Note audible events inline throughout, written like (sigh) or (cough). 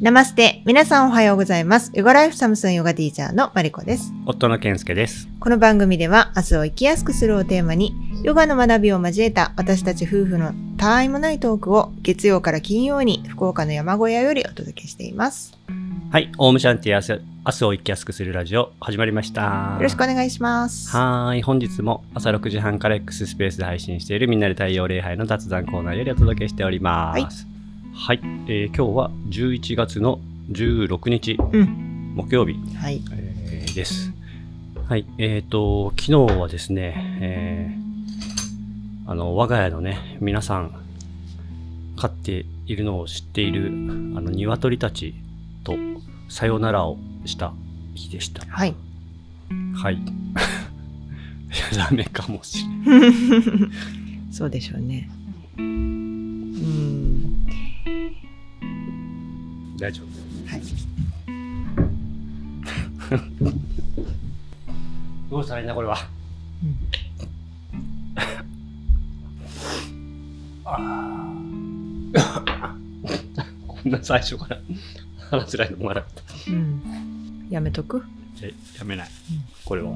ナマステ。皆さんおはようございます。ヨガライフサムスンヨガティーチャーのマリコです。夫の健介です。この番組では明日を生きやすくするをテーマに、ヨガの学びを交えた私たち夫婦のたわいもないトークを月曜から金曜に福岡の山小屋よりお届けしています。はい、オウムシャンティ明日明日を生きやすくするラジオ始まりました。よろしくお願いします。はーい、本日も朝6時半から X スペースで配信しているみんなで太陽礼拝の雑談コーナーよりお届けしております。はい、えー今日は11月の16日うん。木曜日、はい。えーです。はい、えっ、と、昨日はですね、えーあの、我が家のね、皆さん、飼っているのを知っている、あの、鶏たちと、さよならをした日でした。はい。はい。い (laughs) やダメかもしれない。(laughs) そうでしょうね。大丈はい。夫。どうしたらいいんだ、これは。あーこんな最初から話せないのもらった。うん。やめとくえやめない。これは。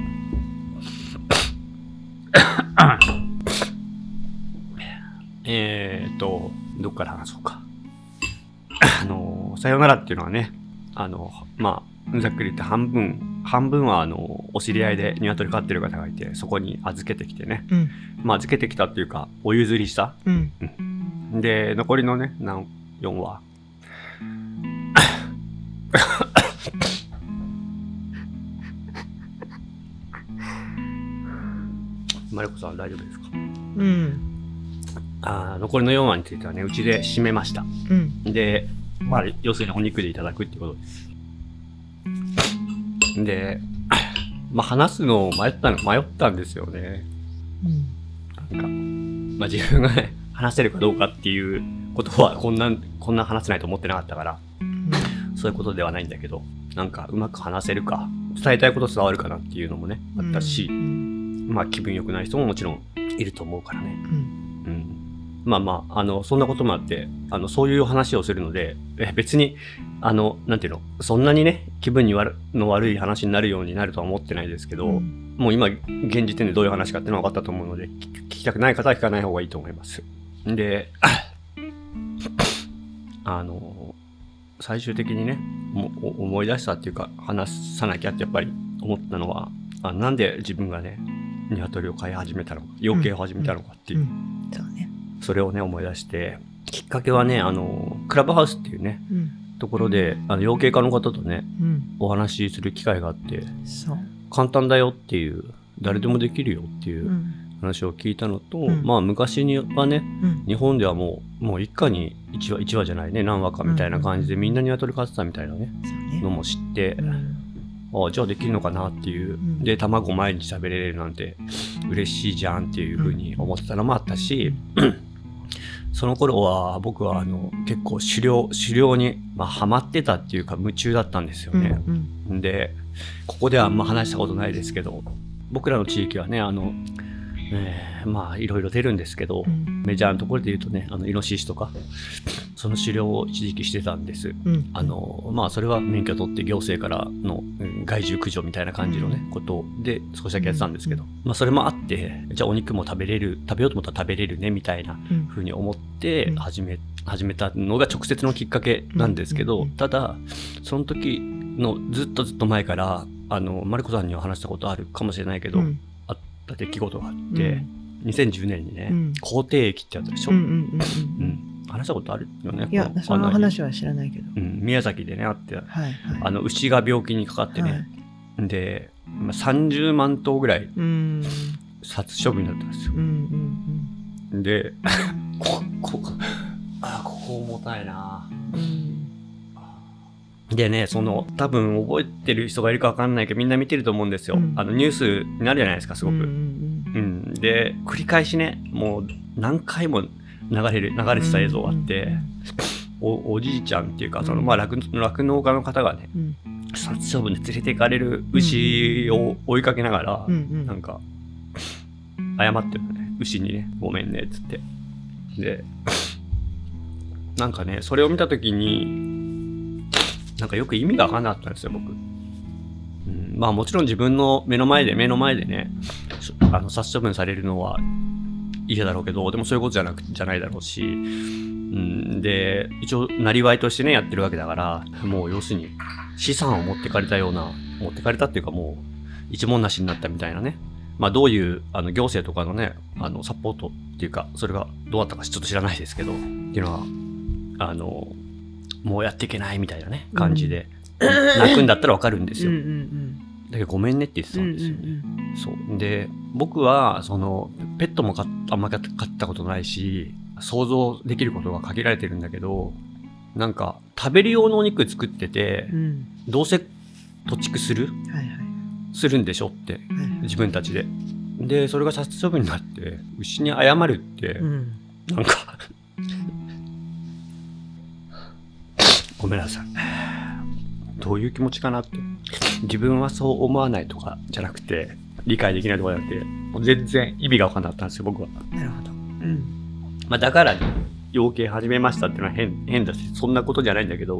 えーっと、どっから話そうか。さよならっていうのはね、あの、まあ、ざっくり言って半分、半分はあの、お知り合いで鶏飼ってる方がいて、そこに預けてきてね。うん。まあ、預けてきたっていうか、お譲りした。うん。で、残りのね、何、4は、(laughs) マリコさん大丈夫ですか？うん。あー残りの4話についてはね、うちで締めました。うん。で、まあ、要するにお肉でいただくってことです。で、(coughs) まあ、話すのを迷ったの、迷ったんですよね。うん。なんか、まあ、自分がね、話せるかどうかっていうことは、こんな、こんな話せないと思ってなかったから、そういうことではないんだけど、なんかうまく話せるか、伝えたいこと伝わるかなっていうのもね、あったしう、ん。まあ気分良くない人ももちろんいると思うからね。うん。うん。まあまあ、あの、そんなこともあって、あの、そういう話をするので、え別に、あの、なんていうの、そんなにね、気分に悪の悪い話になるようになるとは思ってないですけど、うんもう今、現時点でどういう話かっていうのは分かったと思うので、聞聞きたくない方は聞かない方がいいと思います。で、あの、最終的にね、思い出したっていうか、話さなきゃってやっぱり思ったのは、あなんで自分がね、鶏を飼い始めたのか、養鶏を始めたのかっていう、うん。そうね。それをね、思い出して、きっかけはね、あの、クラブハウスっていうね、うん。ところで、あの養鶏家の方とね、うん。お話しする機会があって。簡単だよっていう、誰でもできるよっていううん話を聞いたのと、うんまあ昔にはね、うん。日本ではもう、もう一家に一話、一話じゃないね、何話かみたいな感じでみんな鶏飼ってたみたいなね、ねのも知ってう、ん。ああ、じゃあできるのかなっていう、んで、卵毎日食べれるなんて嬉しいじゃんっていうふうに思ってたのもあったし、その頃は僕はあの結構狩猟、狩猟に、まあ、ハマってたっていうか夢中だったんですようん。ね。うん。で、ここではあんま話したことないですけど、僕らの地域はね、あの、えーまあいろいろ出るんですけど、うん。メジャーなところで言うとね、あの、イノシシとか、その狩猟を一時期してたんです。うん。あの、まあそれは免許取って行政からのうん害獣駆除みたいな感じのね、ことで少しだけやってたんですけど、まあそれもあって、じゃあお肉も食べれる、食べようと思ったら食べれるね、みたいなうん。ふうに思ってうん始め、始めたのが直接のきっかけなんですけど、うんただ、その時のずっとずっと前から、あの、マリコさんには話したことあるかもしれないけど、うんあった出来事があって、2010年にね、うん皇帝駅ってやったでしょ、うん。ううんん。うん。話したことあるよね？いやこ、そのあ話は知らないけど。うん、宮崎でね、あって、はい。はい。あの、牛が病気にかかってね、で、まあ、30万頭ぐらいうん。殺処分だったんですよう。ん。うん。で、こ、こ、あ、ここ重たいなうん。でね、その、多分覚えてる人がいるかわかんないけど、みんな見てると思うんですよ。うんあの、ニュースになるじゃないですか、すごく。うん。うん。で、繰り返しね、もう何回も流れる、流れてた映像があって、お、おじいちゃんっていうか、その、まあ、酪酪農家の方がね、うん。殺処分で連れて行かれる牛を追いかけながら、うん。うん。なんか、謝ってるのね。牛にね、ごめんね、つって。で、なんかね、それを見たときに、なんかよく意味がわかんなかったんですよ、僕。うん、まあもちろん自分の目の前で、目の前でね、しあの殺処分されるのは嫌だろうけど、でもそういうことじゃなくじゃないだろうし、うん、で、一応、なりわいとしてね、やってるわけだから、もう要するに、資産を持ってかれたような、持ってかれたっていうかもう、一文なしになったみたいなね。まあどういう、あの、行政とかのね、あの、サポートっていうか、それがどうだったかちょっと知らないですけど、っていうのは、あの、もうやっていけないみたいなね、感じで、泣くんだったらわかるんですうんよ。うんだけどごめんねって言ってたうんうんんですよね。うんそう。で、僕は、その、ペットも飼っあんま飼ったことないし、想像できることが限られてるんだけど、なんか、食べる用のお肉作っててう、んどうせ土畜する？はいはいするんでしょって、はい自分たちで。で、それが殺処分になって、牛に謝るって、うんなんか、ごめんなさい。どういう気持ちかなって。自分はそう思わないとかじゃなくて、理解できないとかじゃなくて、もう全然意味が分かんなかったんですよ、僕は。なるほどうんまあ、だから、養鶏始めましたっていうのは変変だし、そんなことじゃないんだけど、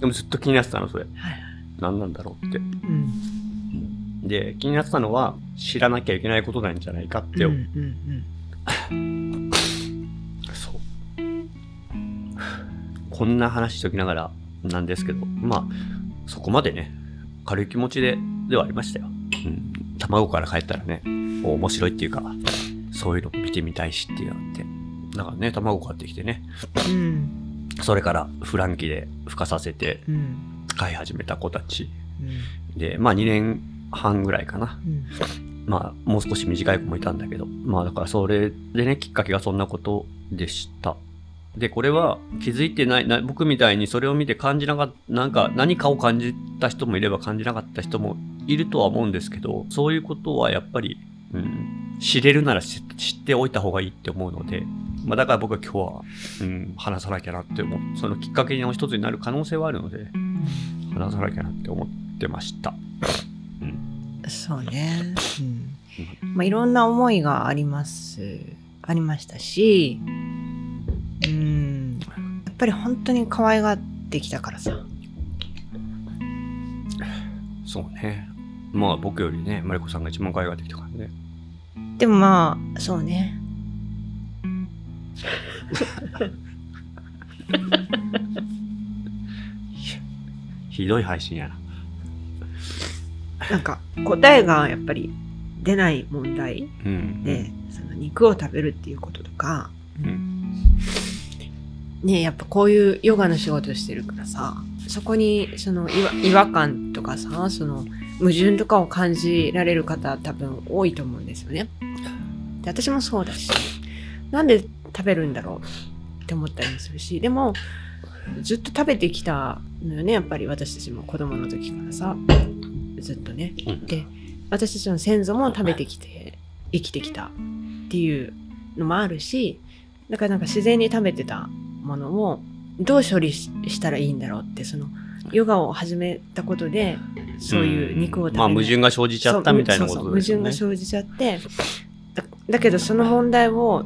でもずっと気になってたの、それ。はいはい何なんだろうって。うんで、気になってたのは、知らなきゃいけないことなんじゃないかって、うんうん (laughs) そう。こんな話しときながらなんですけど、まあ、そこまでね、軽い気持ちで、ではありましたよ。うん。卵から帰ったらね、面白いっていうか、そういうの見てみたいしっていうのって。だからね、卵買ってきてね、うんそれからフランキで孵化させてうん飼い始めた子たち。うんで、まあ2年半ぐらいかな。うんまあ、もう少し短い子もいたんだけど、まあだからそれでね、きっかけがそんなことでした。で、これは気づいてない、な僕みたいにそれを見て感じなかなんか何かを感じた人もいれば感じなかった人もいるとは思うんですけど、そういうことはやっぱり、うん、知れるなら知知っておいた方がいいって思うので、まあだから僕は今日は、うん、話さなきゃなって思う。そのきっかけの一つになる可能性はあるので、話さなきゃなって思ってました。うん。そうね、うんまあ、いろんな思いがありますありましたしぱり本当に可愛がってきたからさそうね。まあ僕よりね、マリコさんが一番可愛がってきたからね。でもまあそうねひどい配信やな。なんか答えがやっぱり出ない問題うん。で、その肉を食べるっていうこととか、うん。ねやっぱこういうヨガの仕事してるからさそこにその違和感とかさその矛盾とかを感じられる方多分多いと思うんですよね。で私もそうだしなんで食べるんだろうって思ったりもするしでもずっと食べてきたのよねやっぱり私たちも子供の時からさずっとね。うんで私たちの先祖も食べてきて生きてきたっていうのもあるしだからなんか自然に食べてたものをどう処理ししたらいいんだろうってそのヨガを始めたことでそういう肉を食べないまあ矛盾が生じちゃったみたいなことですよね。矛盾が生じちゃってだだけどその問題を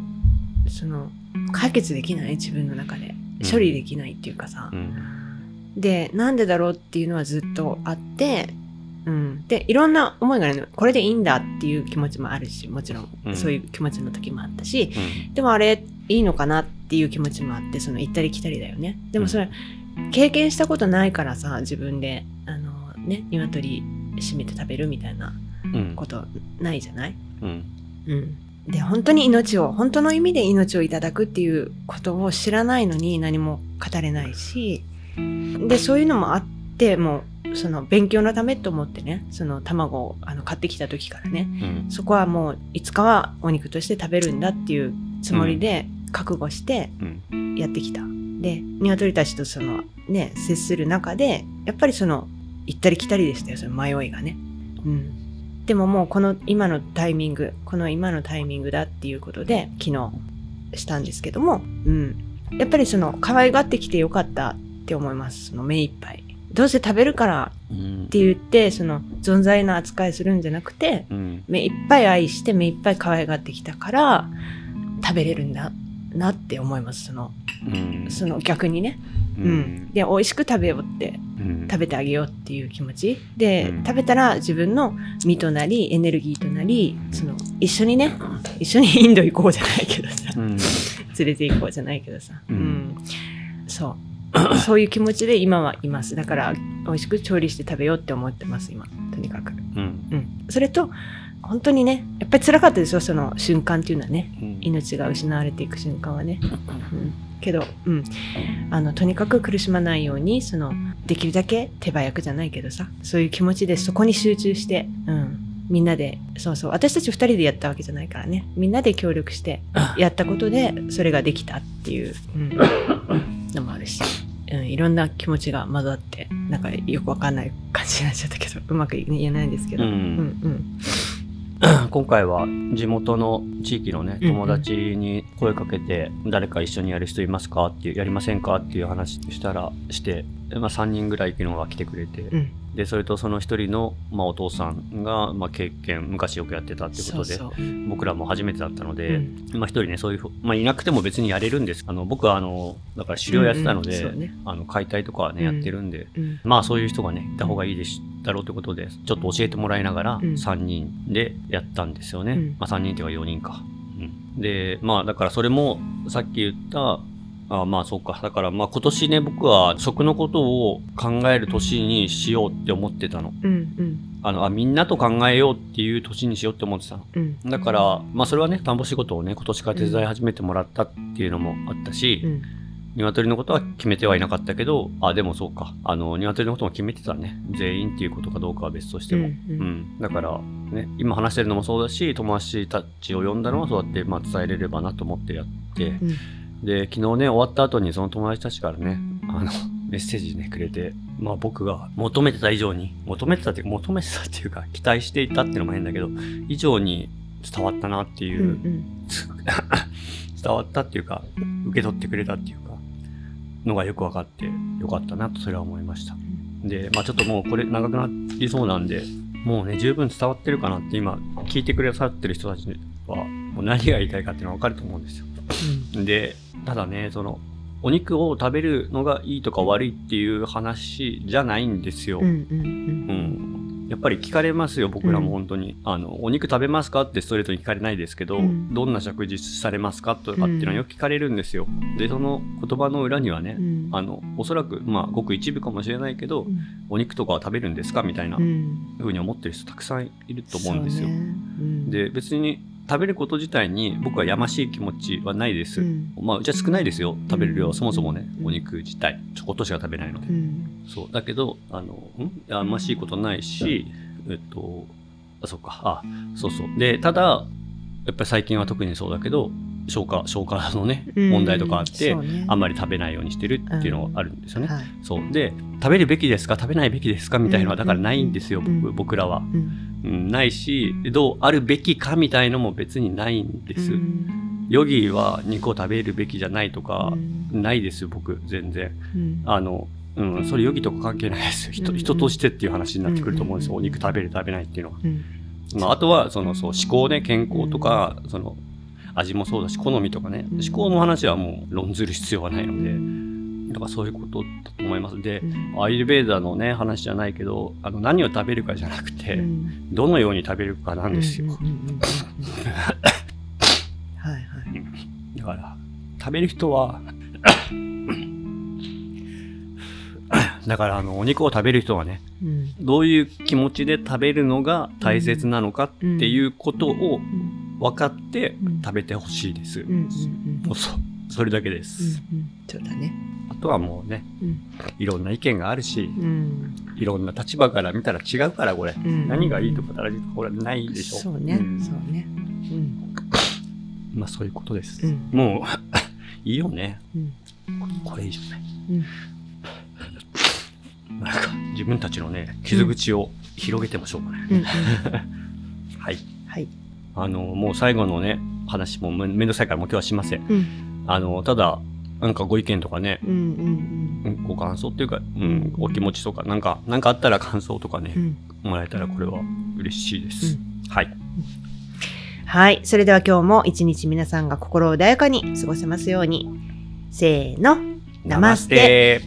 その解決できない自分の中で。処理できないっていうかさ、うん。でなんでだろうっていうのはずっとあって、うん、でいろんな思いがあるの。これでいいんだっていう気持ちもあるしもちろうん。んそういう気持ちの時もあったし、うん。でもあれいいのかなっていう気持ちもあってその行ったり来たりだよねでもそれ、経験したことないからさ自分であのね鶏締めて食べるみたいなうん。ことないじゃない、うん。うん、で本当に命を本当の意味で命をいただくっていうことを知らないのに何も語れないしでそういうのもあってもうその勉強のためと思ってねその卵をあの買ってきた時からねうん。そこはもういつかはお肉として食べるんだっていうつもりで覚悟してうん。やってきた。で鶏たちとそのね接する中でやっぱりその行ったり来たりでしたよその迷いがね。うん、でももうこの今のタイミングこの今のタイミングだっていうことで昨日したんですけども、うん、やっぱりその可愛がってきてよかったって思いますその目いっぱい。どうせ食べるからうんって言ってその存在な扱いするんじゃなくてうん。目いっぱい愛して目いっぱい可愛がってきたから食べれるんだなって思いますそのうん。その逆にね、ううん、で美味しく食べようってうん。食べてあげようっていう気持ち。で、うん。食べたら自分の身となりエネルギーとなりその一緒にね一緒にインド行こうじゃないけどさ。うん。(laughs) 連れて行こうじゃないけどさ、うん。そう。(coughs) そういう気持ちで今はいます。だから美味しく調理して食べようって思ってます今。とにかく、うん。うん、それと本当にねやっぱり辛かったですよその瞬間っていうのはね。うん命が失われていく瞬間はね、うん、けど、うん、あのとにかく苦しまないようにそのできるだけ手早くじゃないけどさそういう気持ちでそこに集中して、うん、みんなでそうそう。私たち2人でやったわけじゃないからね。みんなで協力してやったことでそれができたっていう、うん、のもあるし。うん、いろんな気持ちが混ざってなんかよくわかんない感じになっちゃったけどうまく言えないんですけど、うん。うんうん今回は地元の地域のね友達に声かけて誰か一緒にやる人いますか？っていうやりませんか？っていう話したらして、まあ、3人ぐらい昨日は来てくれて、うんでそれとその一人の、まあ、お父さんが、まあ、経験昔よくやってたってことで僕らも初めてだったので、うん。まあ一人ねそういうふ、まあ、いなくても別にやれるんです。あの僕はあのだから狩猟やってたので、うんうんね。あの解体とかはね、うん。やってるんでうん。まあそういう人がねいた方がいいでしだろうということでちょっと教えてもらいながらうん。3人でやったんですよね、うん。まあ3人っていうか4人か、うん、でまあだからそれもさっき言ったあまあそうか。だからまあ今年ね、僕は食のことを考える年にしようって思ってたの。うんうんあの、あ、みんなと考えようっていう年にしようって思ってたの。うんだから、まあそれはね、田んぼ仕事をね、今年から手伝い始めてもらったっていうのもあったし、うん鶏のことは決めてはいなかったけど、あ、でもそうか。あの、鶏のことも決めてたね。全員っていうことかどうかは別としても。ううんん。だから、ね、今話してるのもそうだし、友達たちを呼んだのはそうやって、まあ伝えれればなと思ってやって、うんで、昨日ね、終わった後にその友達たちからね、あの、(laughs) メッセージね、くれて、まあ僕が求めてた以上に、求めてたっていうか、求めてたっていうか、期待していたっていうのも変だけど、以上に伝わったなっていうう、ん (laughs) 伝わったっていうか、受け取ってくれたっていうか、のがよく分かってよかったなとそれは思いました。で、まあちょっともうこれ長くなりそうなんで、もうね、十分伝わってるかなって今、聞いてくださってる人たちは、もう何が言いたいかっていうのは分かると思うんですよ。で、ただね、その、お肉を食べるのがいいとか悪いっていう話じゃないんですよ。うんうんうん。うん。やっぱり聞かれますよ、僕らも本当に。あの、お肉食べますかってストレートに聞かれないですけど、うん。どんな食事されますかとかっていうのはよく聞かれるんですよ。で、その言葉の裏にはね、うん。あの、おそらく、まあ、ごく一部かもしれないけど、うん。お肉とかは食べるんですかみたいなうん。ふうに思ってる人たくさんいると思うんですよ。ね。うん。で、別に食べること自体に僕はやましい気持ちはないです。うんまあ、うちは少ないですよ。食べる量はそもそもね、うんお肉自体。ちょこっとしか食べないので。うんそう。だけど、あの、ん？やましいことないし、えっと、あ、そうか。あ、そうそう。で、ただ、やっぱり最近は特にそうだけど、消化、消化のね、うん問題とかあって、ねあんまり食べないようにしてるっていうのがあるんですよね。はいそう。で、食べるべきですか食べないべきですかみたいなのは、だからないんですよ、うん僕僕らは。うんうん、ないし、どうあるべきかみたいのも別にないんです。うんヨギは肉を食べるべきじゃないとかう、んないですよ、僕、全然。うんあの、うん、それヨギとか関係ないですよ。人うん人としてっていう話になってくると思うんですよ。うんお肉食べる食べないっていうのは。うんまあ、あとは、その、そう、思考ね、健康とか、その、味もそうだし、好みとかね、うん思考の話はもう論ずる必要はないので、だからそういうことだと思います。でう、ん。アイルベーダーのね、話じゃないけど、あの、何を食べるかじゃなくて、うん。どのように食べるかなんですよ。はいはい。だから、食べる人は、だから、あの、お肉を食べる人はね、うん。どういう気持ちで食べるのが大切なのかっていうことをうん分かってうん食べてほしいです。もうそ、それだけです。うんうんそうだねあとはもうね、うんいろんな意見があるし、うんいろんな立場から見たら違うから、これ。うん何がいいとかこれはないでしょ。そうねんそうねうんまあ、そういうことです。うんもう、(laughs) いいよね。うんこれ以上ない。うんなんか、自分たちのね、傷口を広げてもしょうがな (laughs) はい。はいあの、もう最後のね、話もめめんどくさいからもう今日はしません。うんあの、ただ、なんかご意見とかね、うんうんうんご感想っていうか、うん、お気持ちとか、なんか、なんかあったら感想とかねう、んもらえたらこれは嬉しいです。はい。はい。それでは今日も一日皆さんが心穏やかに過ごせますように。せーの。ナマステ